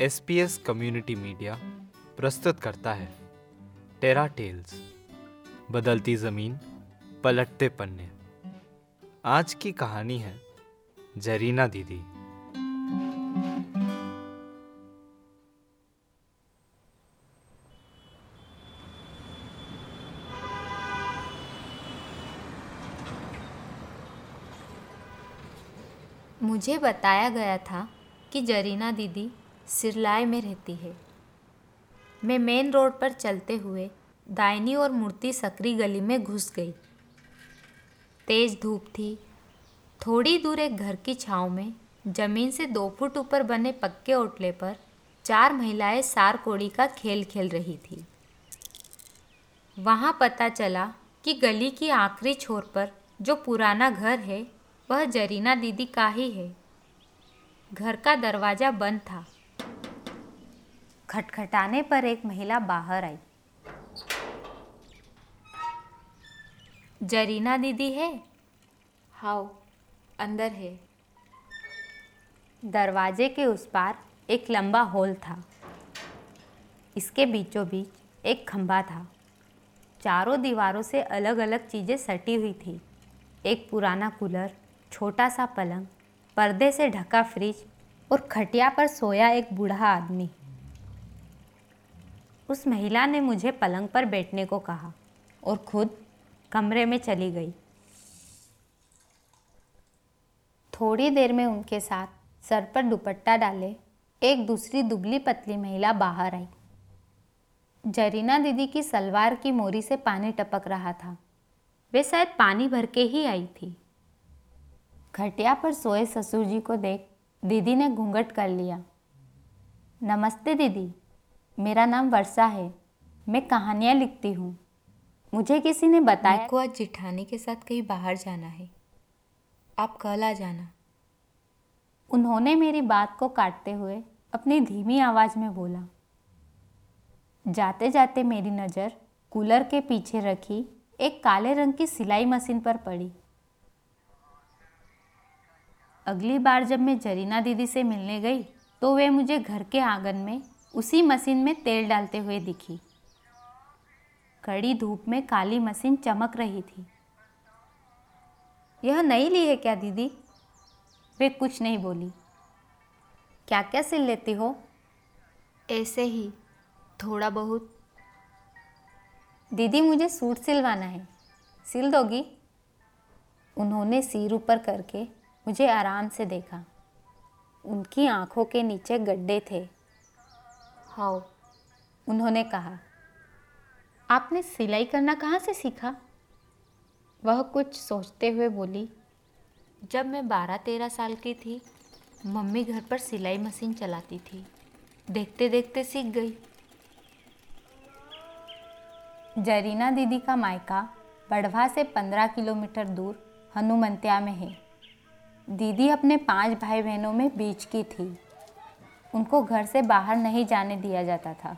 S P S community media प्रस्तुत करता है। टेरा टेल्स, बदलती ज़मीन, पलटते पन्ने। आज की कहानी है जरीना दीदी। मुझे बताया गया था कि जरीना दीदी सिरलाय में रहती है। मैं मेन रोड पर चलते हुए दाहिनी और मूर्ति सकरी गली में घुस गई। तेज धूप थी। थोड़ी दूर एक घर की छाँव में ज़मीन से दो फुट ऊपर बने पक्के ओटले पर चार महिलाएँ सार कोड़ी का खेल खेल रही थी। वहाँ पता चला कि गली की आखिरी छोर पर जो पुराना घर है, वह जरीना दीदी का ही है। घर का दरवाज़ा बंद था। खटखटाने पर एक महिला बाहर आई। जरीना दीदी है? हाओ अंदर है। दरवाजे के उस पार एक लंबा हॉल था। इसके बीचों बीच एक खंभा था। चारों दीवारों से अलग अलग चीज़ें सटी हुई थी। एक पुराना कूलर छोटा सा पलंग पर्दे से ढका फ्रिज और खटिया पर सोया एक बूढ़ा आदमी। उस महिला ने मुझे पलंग पर बैठने को कहा और खुद कमरे में चली गई। थोड़ी देर में उनके साथ सर पर दुपट्टा डाले एक दूसरी दुबली पतली महिला बाहर आई। जरीना दीदी की सलवार की मोरी से पानी टपक रहा था। वे शायद पानी भर के ही आई थी। खटिया पर सोए ससुर जी को देख दीदी ने घूंघट कर लिया। नमस्ते दीदी। मेरा नाम वर्षा है। मैं कहानियाँ लिखती हूँ। मुझे किसी ने बताया को आज जिठानी के साथ कहीं बाहर जाना है। आप कल आ जाना। उन्होंने मेरी बात को काटते हुए अपनी धीमी आवाज़ में बोला। जाते जाते मेरी नज़र कूलर के पीछे रखी एक काले रंग की सिलाई मशीन पर पड़ी। अगली बार जब मैं जरीना दीदी से मिलने गई तो वे मुझे घर के आँगन में उसी मशीन में तेल डालते हुए दिखी। कड़ी धूप में काली मशीन चमक रही थी। यह नई ली है क्या दीदी? वे कुछ नहीं बोली। क्या क्या सिल लेती हो? ऐसे ही थोड़ा बहुत। दीदी मुझे सूट सिलवाना है। सिल दोगी? उन्होंने सिर ऊपर करके मुझे आराम से देखा। उनकी आँखों के नीचे गड्ढे थे। हाओ उन्होंने कहा, आपने सिलाई करना कहाँ से सीखा? वह कुछ सोचते हुए बोली, जब मैं बारह तेरह साल की थी, मम्मी घर पर सिलाई मशीन चलाती थी। देखते देखते सीख गई। जरीना दीदी का मायका बड़वा से पंद्रह किलोमीटर दूर हनुमंत्या में है। दीदी अपने पाँच भाई बहनों में बीच की थी। उनको घर से बाहर नहीं जाने दिया जाता था।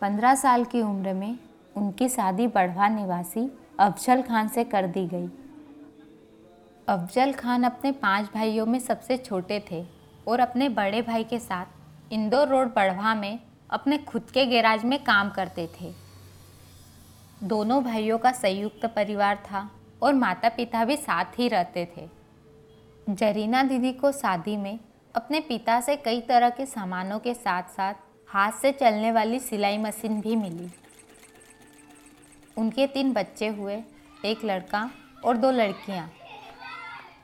पंद्रह साल की उम्र में उनकी शादी बढ़वा निवासी अफजल खान से कर दी गई। अफजल खान अपने पाँच भाइयों में सबसे छोटे थे और अपने बड़े भाई के साथ इंदौर रोड बढ़वा में अपने खुद के गैराज में काम करते थे। दोनों भाइयों का संयुक्त परिवार था और माता पिता भी साथ ही रहते थे। जरीना दीदी को शादी में अपने पिता से कई तरह के सामानों के साथ साथ हाथ से चलने वाली सिलाई मशीन भी मिली। उनके तीन बच्चे हुए, एक लड़का और दो लड़कियाँ।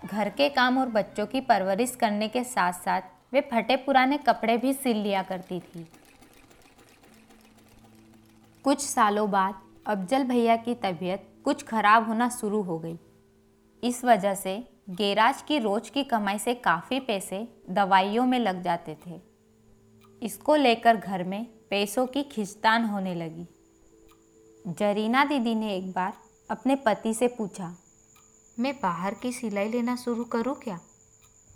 घर के काम और बच्चों की परवरिश करने के साथ साथ वे फटे पुराने कपड़े भी सिल लिया करती थी। कुछ सालों बाद अफजल भैया की तबीयत कुछ खराब होना शुरू हो गई। इस वजह से गैराज की रोज की कमाई से काफ़ी पैसे दवाइयों में लग जाते थे। इसको लेकर घर में पैसों की खिंचतान होने लगी। जरीना दीदी ने एक बार अपने पति से पूछा, मैं बाहर की सिलाई लेना शुरू करूँ क्या?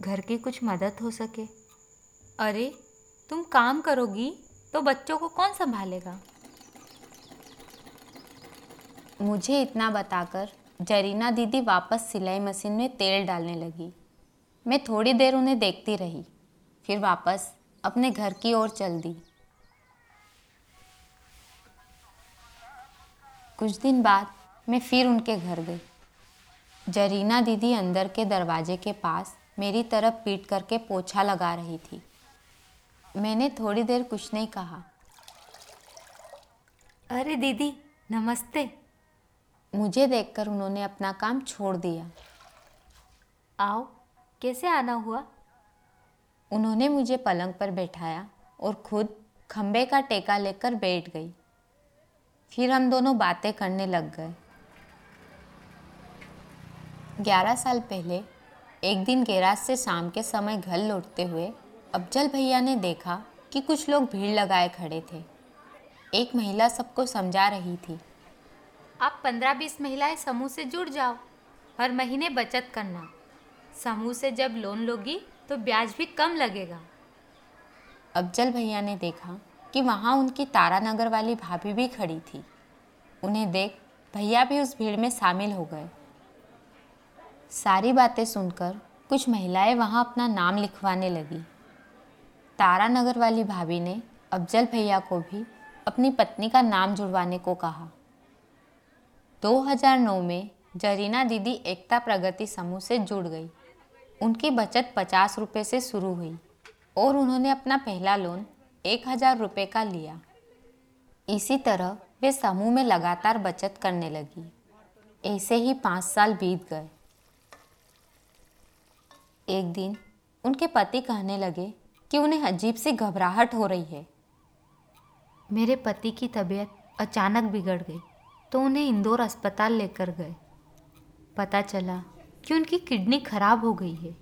घर की कुछ मदद हो सके? अरे, तुम काम करोगी तो बच्चों को कौन संभालेगा? मुझे इतना बताकर जरीना दीदी वापस सिलाई मशीन में तेल डालने लगी। मैं थोड़ी देर उन्हें देखती रही, फिर वापस अपने घर की ओर चल दी। कुछ दिन बाद मैं फिर उनके घर गई। जरीना दीदी अंदर के दरवाजे के पास मेरी तरफ़ पीट करके पोछा लगा रही थी। मैंने थोड़ी देर कुछ नहीं कहा। अरे दीदी, नमस्ते। मुझे देखकर उन्होंने अपना काम छोड़ दिया। आओ, कैसे आना हुआ? उन्होंने मुझे पलंग पर बैठाया और खुद खम्बे का टेका लेकर बैठ गई। फिर हम दोनों बातें करने लग गए। ग्यारह साल पहले, एक दिन गैराज से शाम के समय घर लौटते हुए अफजल भैया ने देखा कि कुछ लोग भीड़ लगाए खड़े थे। एक महिला सबको समझा रही थी। आप पंद्रह बीस महिलाएँ समूह से जुड़ जाओ। हर महीने बचत करना। समूह से जब लोन लोगी तो ब्याज भी कम लगेगा। अफजल भैया ने देखा कि वहाँ उनकी तारानगर वाली भाभी भी खड़ी थी। उन्हें देख भैया भी उस भीड़ में शामिल हो गए। सारी बातें सुनकर कुछ महिलाएँ वहाँ अपना नाम लिखवाने लगी। तारानगर वाली भाभी ने अफजल भैया को भी अपनी पत्नी का नाम जुड़वाने को कहा। 2009 में जरीना दीदी एकता प्रगति समूह से जुड़ गई। उनकी बचत पचास रुपये से शुरू हुई और उन्होंने अपना पहला लोन एक हज़ार रुपये का लिया। इसी तरह वे समूह में लगातार बचत करने लगी। ऐसे ही पाँच साल बीत गए। एक दिन उनके पति कहने लगे कि उन्हें अजीब सी घबराहट हो रही है। मेरे पति की तबीयत अचानक बिगड़ गई। तो उन्हें इंदौर अस्पताल लेकर गए। पता चला कि उनकी किडनी खराब हो गई है।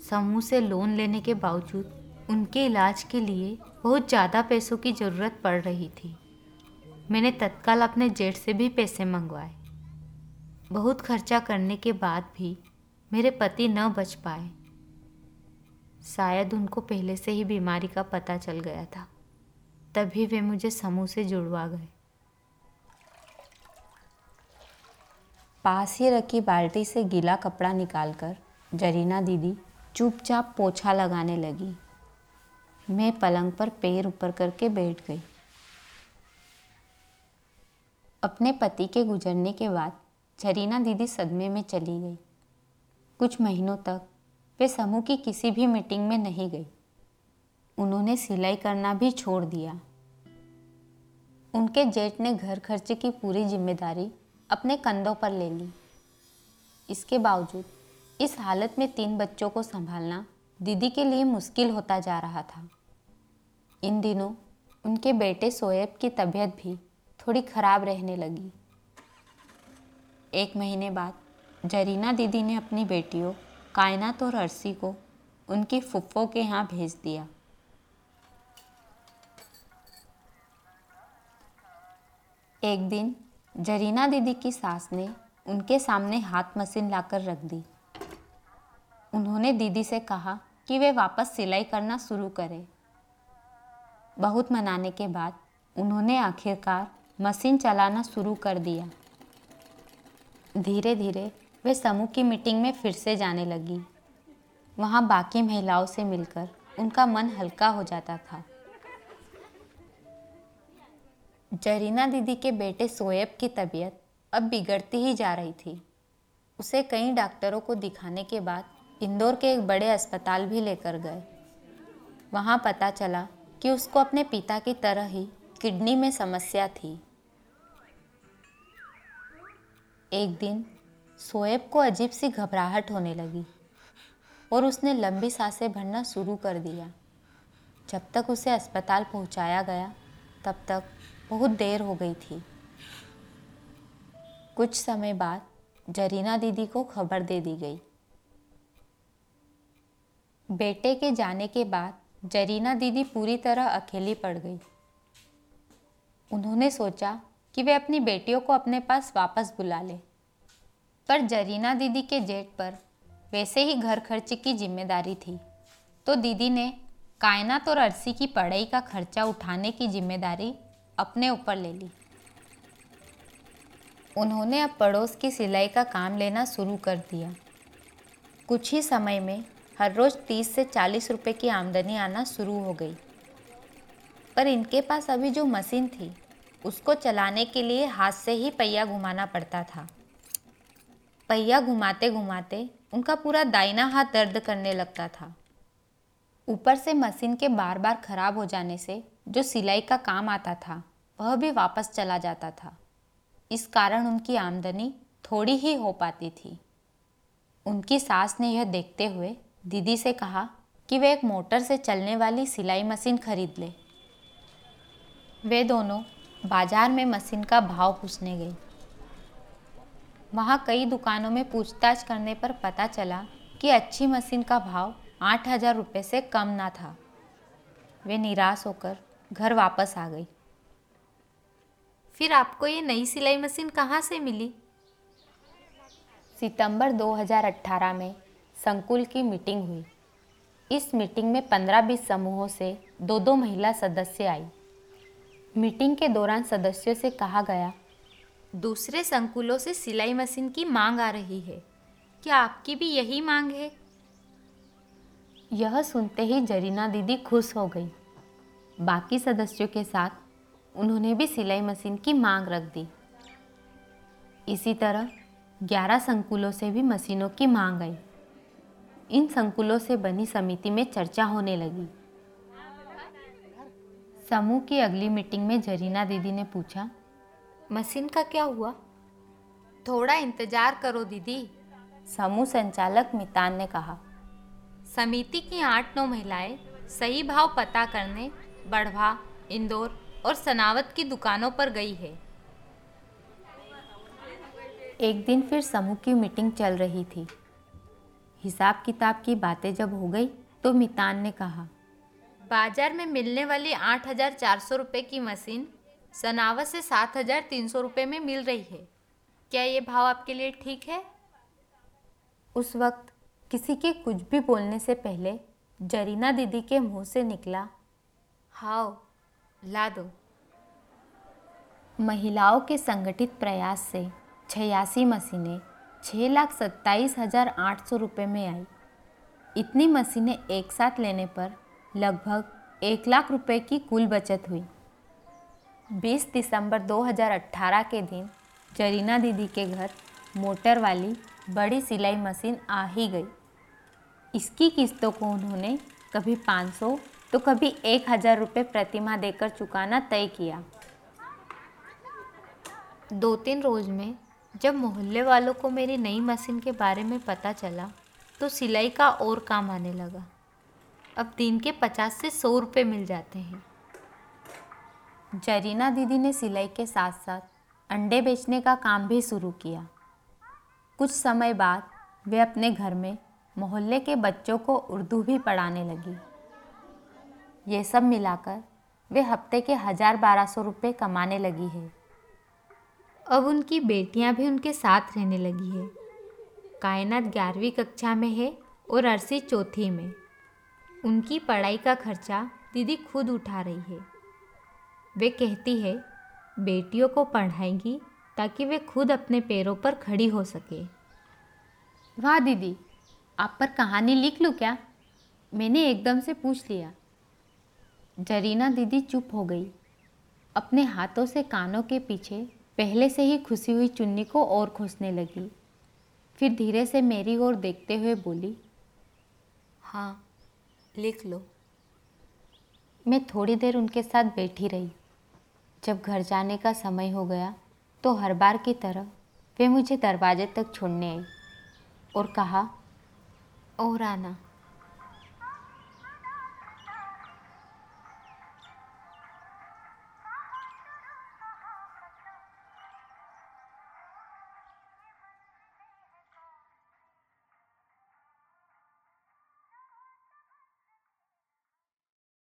समूह से लोन लेने के बावजूद उनके इलाज के लिए बहुत ज़्यादा पैसों की ज़रूरत पड़ रही थी। मैंने तत्काल अपने जेठ से भी पैसे मंगवाए। बहुत खर्चा करने के बाद भी मेरे पति न बच पाए। शायद उनको पहले से ही बीमारी का पता चल गया था। तभी वे मुझे समूह से जुड़वा गए। पास ही रखी बाल्टी से गीला कपड़ा निकालकर जरीना दीदी चुपचाप पोछा लगाने लगी। मैं पलंग पर पैर ऊपर करके बैठ गई। अपने पति के गुजरने के बाद जरीना दीदी सदमे में चली गई। कुछ महीनों तक वे समूह की किसी भी मीटिंग में नहीं गई। उन्होंने सिलाई करना भी छोड़ दिया। उनके जेठ ने घर खर्चे की पूरी ज़िम्मेदारी अपने कंधों पर ले ली। इसके बावजूद, इस हालत में तीन बच्चों को संभालना दीदी के लिए मुश्किल होता जा रहा था। इन दिनों, उनके बेटे सोएब की तबीयत भी थोड़ी ख़राब रहने लगी। एक महीने बाद, जरीना दीदी ने अपनी बेटियों, कायनात और अरसी को उनकी फुफ्फो के यहाँ भेज दिया। एक दिन जरीना दीदी की सास ने उनके सामने हाथ मशीन लाकर रख दी। उन्होंने दीदी से कहा कि वे वापस सिलाई करना शुरू करें। बहुत मनाने के बाद उन्होंने आखिरकार मशीन चलाना शुरू कर दिया। धीरे धीरे वे समूह की मीटिंग में फिर से जाने लगी। वहाँ बाकी महिलाओं से मिलकर उनका मन हल्का हो जाता था। जरीना दीदी के बेटे सोएब की तबीयत अब बिगड़ती ही जा रही थी। उसे कई डॉक्टरों को दिखाने के बाद इंदौर के एक बड़े अस्पताल भी लेकर गए। वहाँ पता चला कि उसको अपने पिता की तरह ही किडनी में समस्या थी। एक दिन सोएब को अजीब सी घबराहट होने लगी और उसने लंबी साँसें भरना शुरू कर दिया। जब तक उसे अस्पताल पहुँचाया गया, तब तक बहुत देर हो गई थी। कुछ समय बाद जरीना दीदी को खबर दे दी गई। बेटे के जाने के बाद जरीना दीदी पूरी तरह अकेली पड़ गई। उन्होंने सोचा कि वे अपनी बेटियों को अपने पास वापस बुला ले। पर जरीना दीदी के जेठ पर वैसे ही घर खर्च की ज़िम्मेदारी थी। तो दीदी ने कायनात और अरसी की पढ़ाई का खर्चा उठाने की ज़िम्मेदारी अपने ऊपर ले ली। उन्होंने अब पड़ोस की सिलाई का काम लेना शुरू कर दिया। कुछ ही समय में हर रोज़ तीस से चालीस रुपए की आमदनी आना शुरू हो गई। पर इनके पास अभी जो मशीन थी, उसको चलाने के लिए हाथ से ही पहिया घुमाना पड़ता था। पहिया घुमाते घुमाते उनका पूरा दाइना हाथ दर्द करने लगता था। ऊपर से मशीन के बार बार खराब हो जाने से जो सिलाई का काम आता था, वह भी वापस चला जाता था। इस कारण उनकी आमदनी थोड़ी ही हो पाती थी। उनकी सास ने यह देखते हुए दीदी से कहा कि वे एक मोटर से चलने वाली सिलाई मशीन खरीद ले। वे दोनों बाज़ार में मशीन का भाव पूछने गई। वहाँ कई दुकानों में पूछताछ करने पर पता चला कि अच्छी मशीन का भाव आठ हज़ार रुपये से कम ना था। वे निराश होकर घर वापस आ गई। फिर आपको ये नई सिलाई मशीन कहाँ से मिली? सितंबर 2018 में संकुल की मीटिंग हुई। इस मीटिंग में 15-20 समूहों से दो दो महिला सदस्य आई। मीटिंग के दौरान सदस्यों से कहा गया, दूसरे संकुलों से सिलाई मशीन की मांग आ रही है। क्या आपकी भी यही मांग है? यह सुनते ही जरीना दीदी खुश हो गई। बाकी सदस्यों के साथ उन्होंने भी सिलाई मशीन की मांग रख दी। इसी तरह ग्यारह संकुलों से भी मशीनों की मांग आई। इन संकुलों से बनी समिति में चर्चा होने लगी। समूह की अगली मीटिंग में जरीना दीदी ने पूछा मशीन का क्या हुआ? थोड़ा इंतज़ार करो दीदी। समूह संचालक मितान ने कहा समिति की आठ नौ महिलाएँ सही भाव पता करने बढ़वा इंदौर और सनावत की दुकानों पर गई है। एक दिन फिर समूह की मीटिंग चल रही थी। हिसाब किताब की बातें जब हो गई तो मितान ने कहा बाज़ार में मिलने वाली आठ हज़ार चार सौ रुपये की मशीन सनावत से सात हज़ार तीन सौ रुपये में मिल रही है। क्या ये भाव आपके लिए ठीक है? उस वक्त किसी के कुछ भी बोलने से पहले जरीना दीदी के मुँह से निकला हाओ, ला दो। महिलाओं के संगठित प्रयास से छियासी मशीनें छः लाख सत्ताईस हज़ार आठ सौ रुपये में आई। इतनी मशीनें एक साथ लेने पर लगभग एक लाख रुपए की कुल बचत हुई। 20 दिसंबर 2018 के दिन जरीना दीदी के घर मोटर वाली बड़ी सिलाई मशीन आ ही गई। इसकी किस्तों को उन्होंने कभी 500 तो कभी एक हज़ार रुपये प्रतिमा देकर चुकाना तय किया। दो तीन रोज़ में जब मोहल्ले वालों को मेरी नई मशीन के बारे में पता चला तो सिलाई का और काम आने लगा। अब दिन के पचास से सौ रुपये मिल जाते हैं। जरीना दीदी ने सिलाई के साथ साथ अंडे बेचने का काम भी शुरू किया। कुछ समय बाद वे अपने घर में मोहल्ले के बच्चों को उर्दू भी पढ़ाने लगी। ये सब मिलाकर वे हफ़्ते के हज़ार बारह सौ रुपये कमाने लगी है। अब उनकी बेटियाँ भी उनके साथ रहने लगी है। कायनात ग्यारहवीं कक्षा में है और अरसी चौथी में। उनकी पढ़ाई का खर्चा दीदी खुद उठा रही है। वे कहती है, बेटियों को पढ़ाएँगी ताकि वे खुद अपने पैरों पर खड़ी हो सके। वाह दीदी, आप पर कहानी लिख लूँ क्या? मैंने एकदम से पूछ लिया। जरीना दीदी चुप हो गई। अपने हाथों से कानों के पीछे पहले से ही खुशी हुई चुन्नी को और खोसने लगी। फिर धीरे से मेरी ओर देखते हुए बोली हाँ लिख लो। मैं थोड़ी देर उनके साथ बैठी रही। जब घर जाने का समय हो गया तो हर बार की तरह वे मुझे दरवाजे तक छोड़ने आई और कहा, और आना।